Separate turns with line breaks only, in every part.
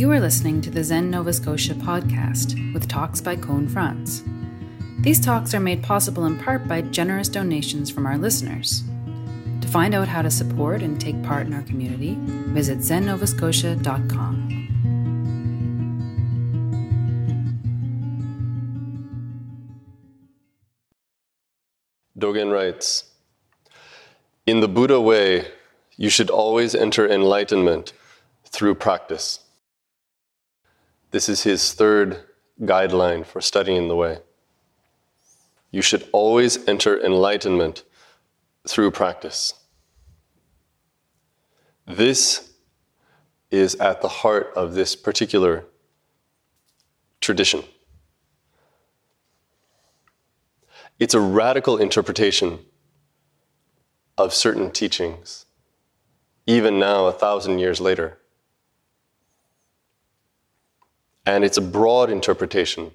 You are listening to the Zen Nova Scotia podcast with talks by Koun Franz. These talks are made possible in part by generous donations from our listeners. To find out how to support and take part in our community, visit zennovascotia.com.
Dogen writes In the Buddha way, you should always enter enlightenment through practice. This is his third guideline for studying the way. You should always enter enlightenment through practice. This is at the heart of this particular tradition. It's a radical interpretation of certain teachings, even now, a thousand years later. And it's a broad interpretation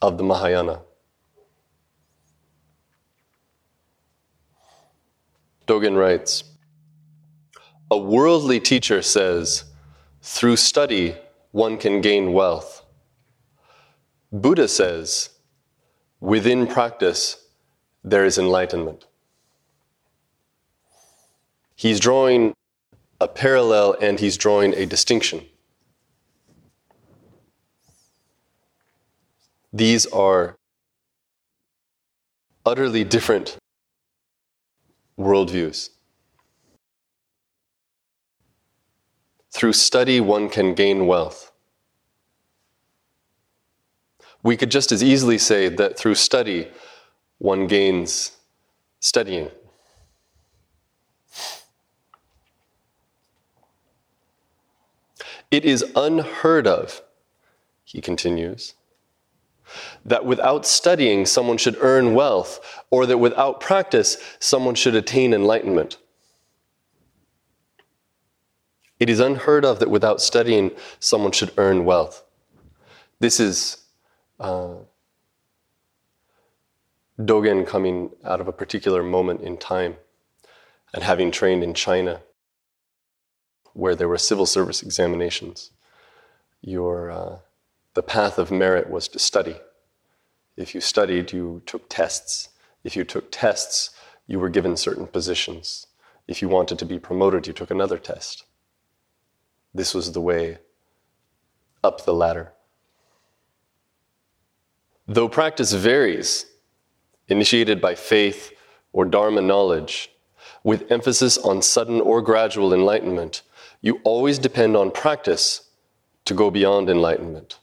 of the Mahayana. Dogen writes A worldly teacher says, through study, one can gain wealth. Buddha says, within practice, there is enlightenment. He's drawing a parallel and he's drawing a distinction. These are utterly different worldviews. Through study, one can gain wealth. We could just as easily say that through study, one gains studying. It is unheard of, he continues, that without studying someone should earn wealth, or that without practice someone should attain enlightenment. It is unheard of that without studying someone should earn wealth. This is uh, Dogen coming out of a particular moment in time and having trained in China where there were civil service examinations. Your uh, the path of merit was to study. If you studied, you took tests. If you took tests, you were given certain positions. If you wanted to be promoted, you took another test. This was the way up the ladder. Though practice varies, initiated by faith or Dharma knowledge, with emphasis on sudden or gradual enlightenment, you always depend on practice to go beyond enlightenment.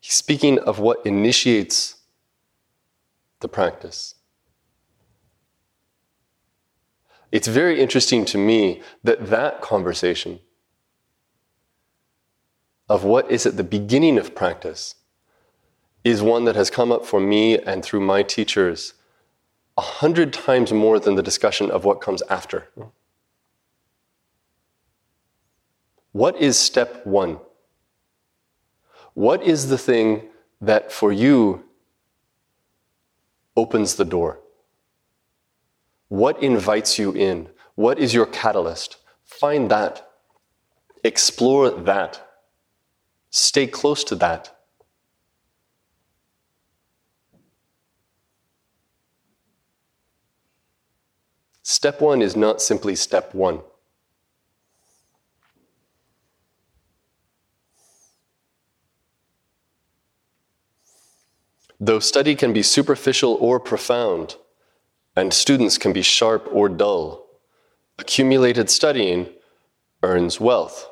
He's speaking of what initiates the practice. It's very interesting to me that that conversation of what is at the beginning of practice is one that has come up for me and through my teachers a hundred times more than the discussion of what comes after. What is step one? What is the thing that for you opens the door? What invites you in? What is your catalyst? Find that. Explore that. Stay close to that. Step one is not simply step one. Though study can be superficial or profound, and students can be sharp or dull, accumulated studying earns wealth.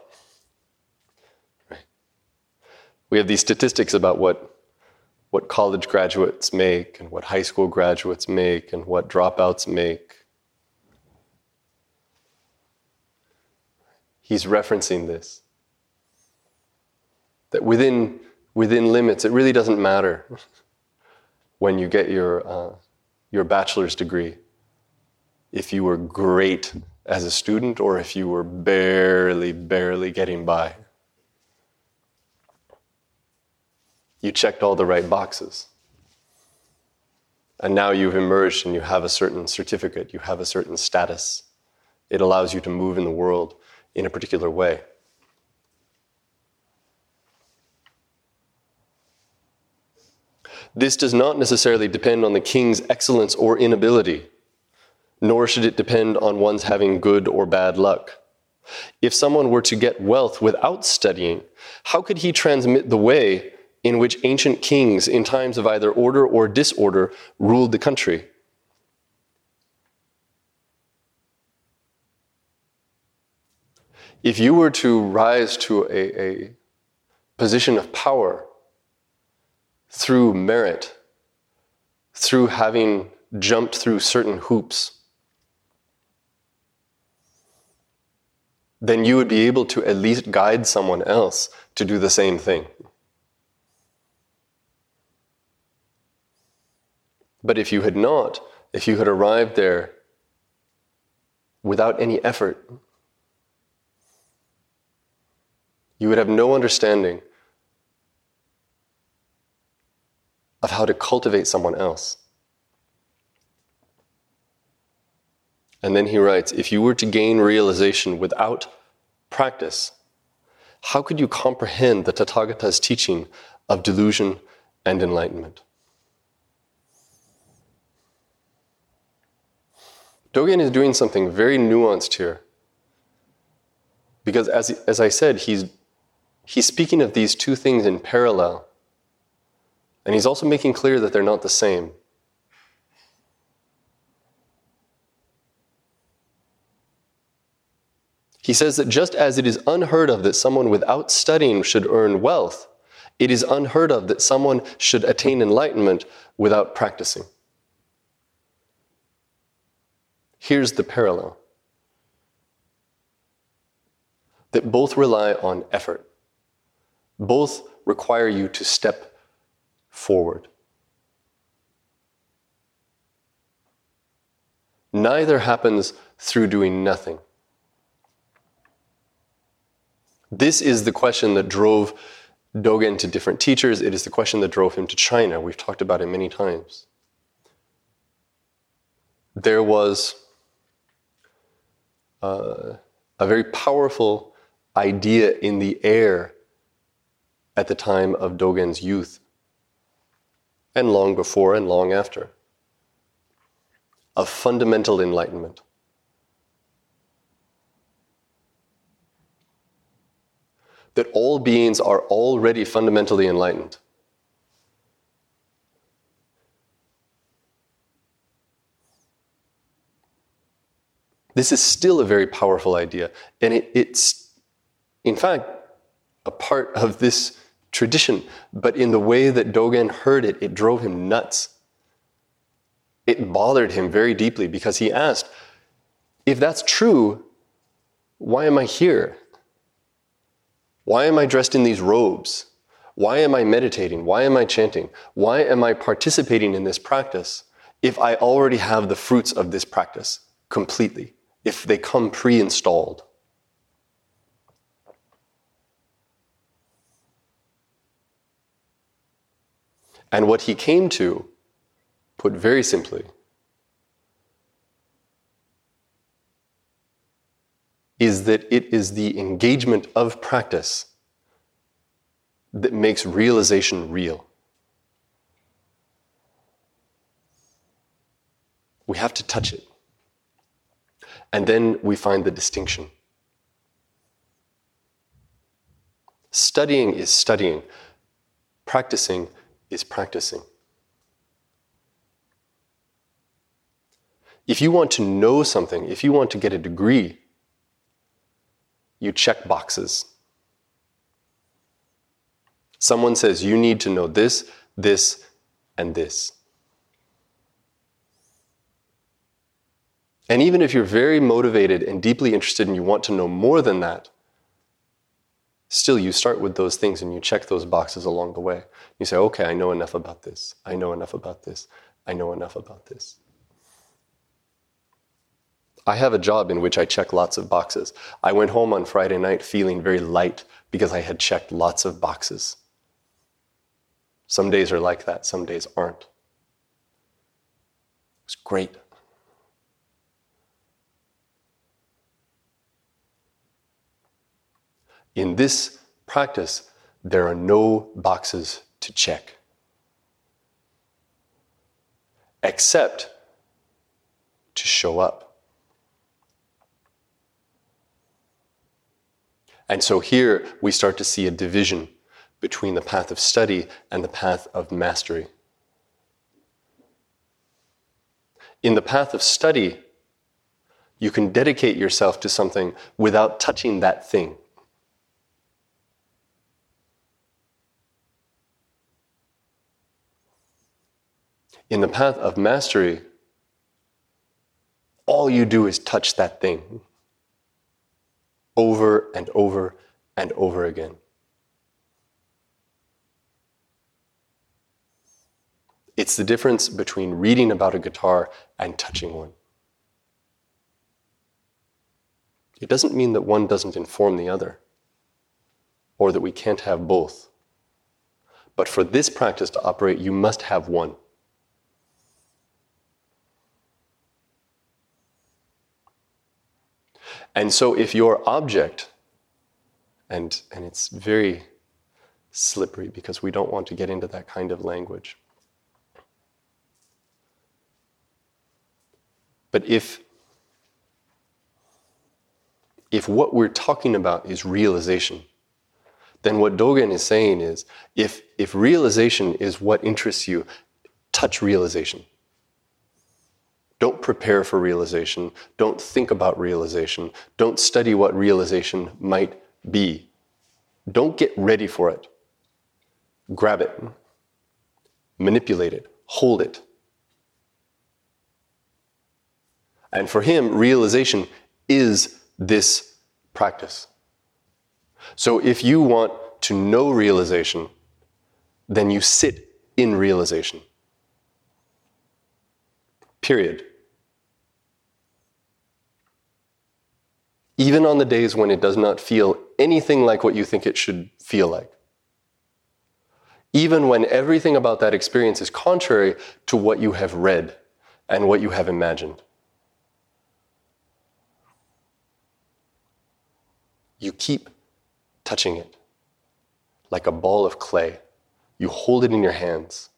We have these statistics about what, what college graduates make, and what high school graduates make, and what dropouts make. He's referencing this. That within, within limits, it really doesn't matter when you get your, uh, your bachelor's degree if you were great as a student or if you were barely, barely getting by. You checked all the right boxes. And now you've emerged and you have a certain certificate, you have a certain status, It allows you to move in the world in a particular way. This does not necessarily depend on the king's excellence or inability, nor should it depend on one's having good or bad luck. If someone were to get wealth without studying, how could he transmit the way in which ancient kings, in times of either order or disorder, ruled the country? If you were to rise to a, a position of power through merit, through having jumped through certain hoops, then you would be able to at least guide someone else to do the same thing. But if you had not, if you had arrived there without any effort, you would have no understanding of how to cultivate someone else. And then he writes if you were to gain realization without practice, how could you comprehend the Tathagata's teaching of delusion and enlightenment? Dogen is doing something very nuanced here. Because as, as I said, he's, he's speaking of these two things in parallel. And he's also making clear that they're not the same. He says that just as it is unheard of that someone without studying should earn wealth, it is unheard of that someone should attain enlightenment without practicing. Here's the parallel that both rely on effort, both require you to step forward. Neither happens through doing nothing. This is the question that drove Dogen to different teachers. It is the question that drove him to China. We've talked about it many times. There was uh, a very powerful idea in the air at the time of Dogen's youth, and long before and long after, of fundamental enlightenment. that all beings are already fundamentally enlightened. This is still a very powerful idea, and it, it's, in fact, a part of this tradition. But in the way that Dogen heard it, it drove him nuts. It bothered him very deeply because he asked, if that's true, why am I here? Why am I dressed in these robes? Why am I meditating? Why am I chanting? Why am I participating in this practice if I already have the fruits of this practice completely, if they come pre installed? And what he came to, put very simply, is that it is the engagement of practice that makes realization real. We have to touch it. And then we find the distinction. Studying is studying, practicing is practicing. If you want to know something, if you want to get a degree, you check boxes. Someone says you need to know this, this, and this. And even if you're very motivated and deeply interested and you want to know more than that, still you start with those things and you check those boxes along the way. You say, okay, I know enough about this. I know enough about this. I know enough about this. I have a job in which I check lots of boxes. I went home on Friday night feeling very light because I had checked lots of boxes. Some days are like that, some days aren't. It's great. In this practice, there are no boxes to check. Except to show up. And so here we start to see a division between the path of study and the path of mastery. In the path of study, you can dedicate yourself to something without touching that thing. In the path of mastery, all you do is touch that thing over and over and over again. It's the difference between reading about a guitar and touching one. It doesn't mean that one doesn't inform the other, or that we can't have both. But for this practice to operate, you must have one. And so, if your object, and, and it's very slippery because we don't want to get into that kind of language. But if if what we're talking about is realization, then what Dogen is saying is if, if realization is what interests you, touch realization. Don't prepare for realization. Don't think about realization. Don't study what realization might be. Don't get ready for it. Grab it, manipulate it, hold it. And for him, realization is this practice. So if you want to know realization, then you sit in realization. Period. Even on the days when it does not feel anything like what you think it should feel like. Even when everything about that experience is contrary to what you have read and what you have imagined. you keep touching it like a ball of clay. You hold it in your hands.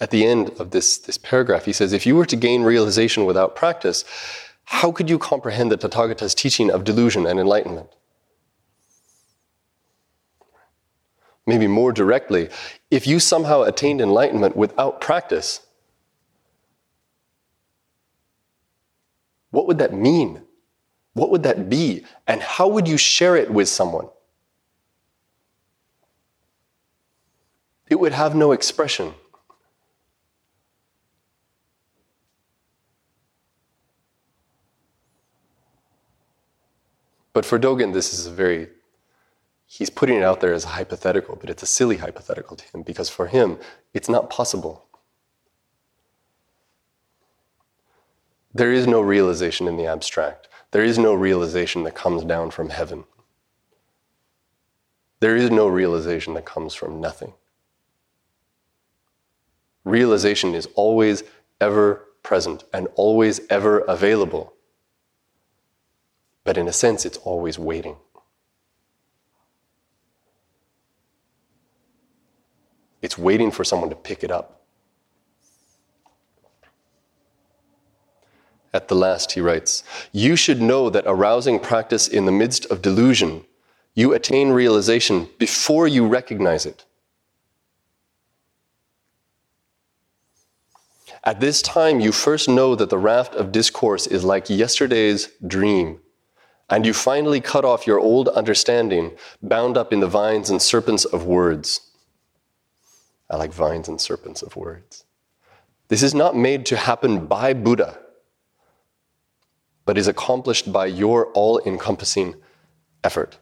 At the end of this, this paragraph, he says, If you were to gain realization without practice, how could you comprehend the Tathagata's teaching of delusion and enlightenment? maybe more directly, if you somehow attained enlightenment without practice, what would that mean? What would that be? And how would you share it with someone? It would have no expression. But for Dogen, this is a very he's putting it out there as a hypothetical, but it's a silly hypothetical to him because for him, it's not possible. There is no realization in the abstract. There is no realization that comes down from heaven. There is no realization that comes from nothing. Realization is always ever present and always ever available. But in a sense, it's always waiting. It's waiting for someone to pick it up. At the last, he writes You should know that arousing practice in the midst of delusion, you attain realization before you recognize it. At this time, you first know that the raft of discourse is like yesterday's dream, and you finally cut off your old understanding, bound up in the vines and serpents of words. I like vines and serpents of words. This is not made to happen by Buddha, but is accomplished by your all encompassing effort.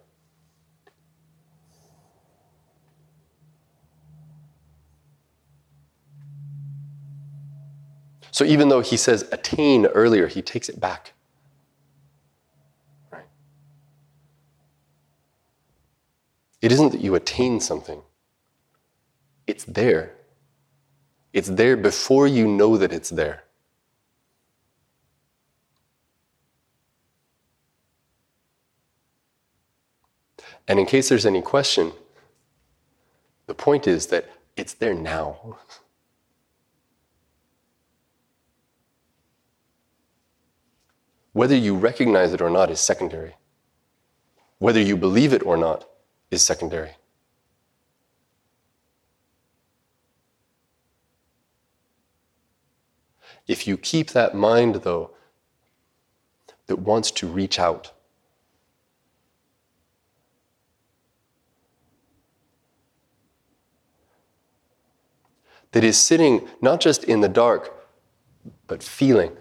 So even though he says attain earlier, he takes it back. Right? It isn't that you attain something, it's there. It's there before you know that it's there. And in case there's any question, the point is that it's there now. Whether you recognize it or not is secondary. Whether you believe it or not is secondary. If you keep that mind, though, that wants to reach out, that is sitting not just in the dark, but feeling.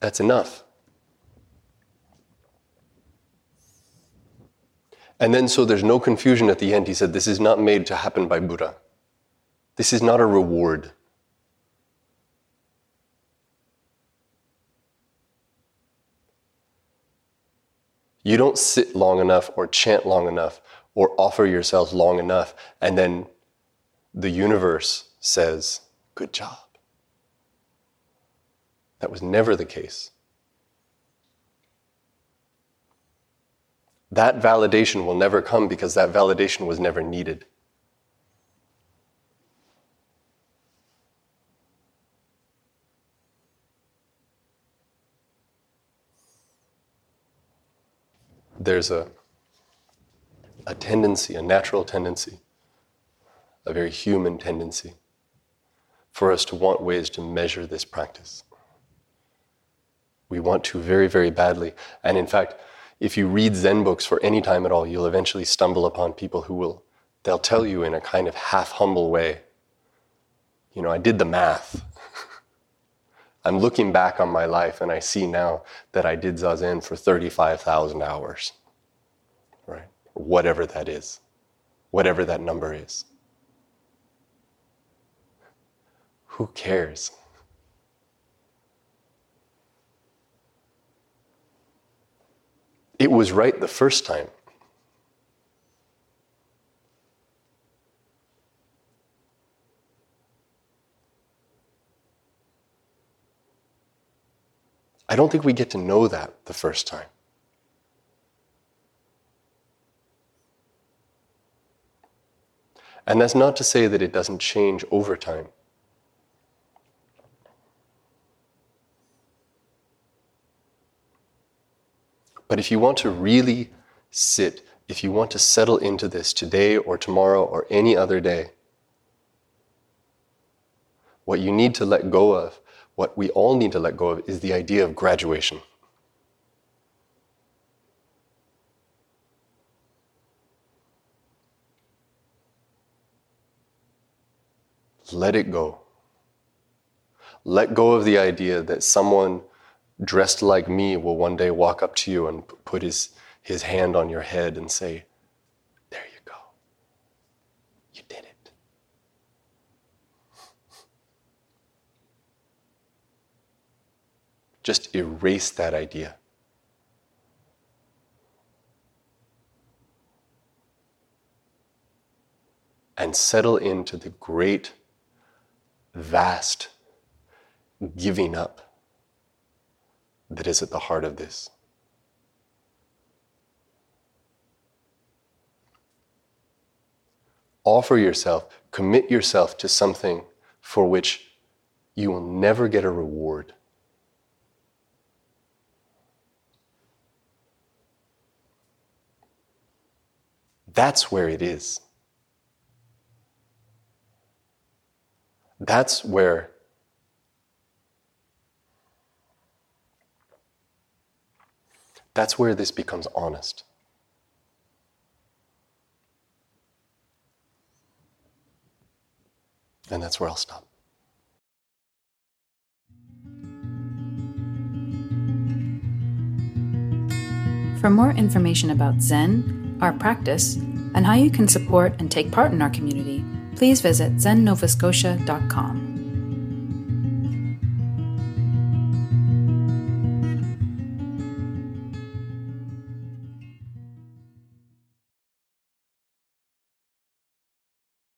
That's enough. And then, so there's no confusion at the end, he said, This is not made to happen by Buddha. This is not a reward. You don't sit long enough or chant long enough or offer yourself long enough, and then the universe says, Good job. That was never the case. That validation will never come because that validation was never needed. There's a a tendency, a natural tendency, a very human tendency for us to want ways to measure this practice. We want to very, very badly. And in fact, if you read Zen books for any time at all, you'll eventually stumble upon people who will, they'll tell you in a kind of half humble way, you know, I did the math. I'm looking back on my life and I see now that I did Zazen for 35,000 hours right? whatever that is, whatever that number is. Who cares? It was right the first time. I don't think we get to know that the first time. And that's not to say that it doesn't change over time. But if you want to really sit, if you want to settle into this today or tomorrow or any other day, what you need to let go of, what we all need to let go of, is the idea of graduation. Let it go. Let go of the idea that someone dressed like me will one day walk up to you and put his, his hand on your head and say, There you go. You did it. Just erase that idea. And settle into the great vast giving up that is at the heart of this. Offer yourself, commit yourself to something for which you will never get a reward. That's where it is. That's where that's where this becomes honest. And that's where I'll stop.
For more information about Zen, our practice, and how you can support and take part in our community, please visit zennovascotia.com.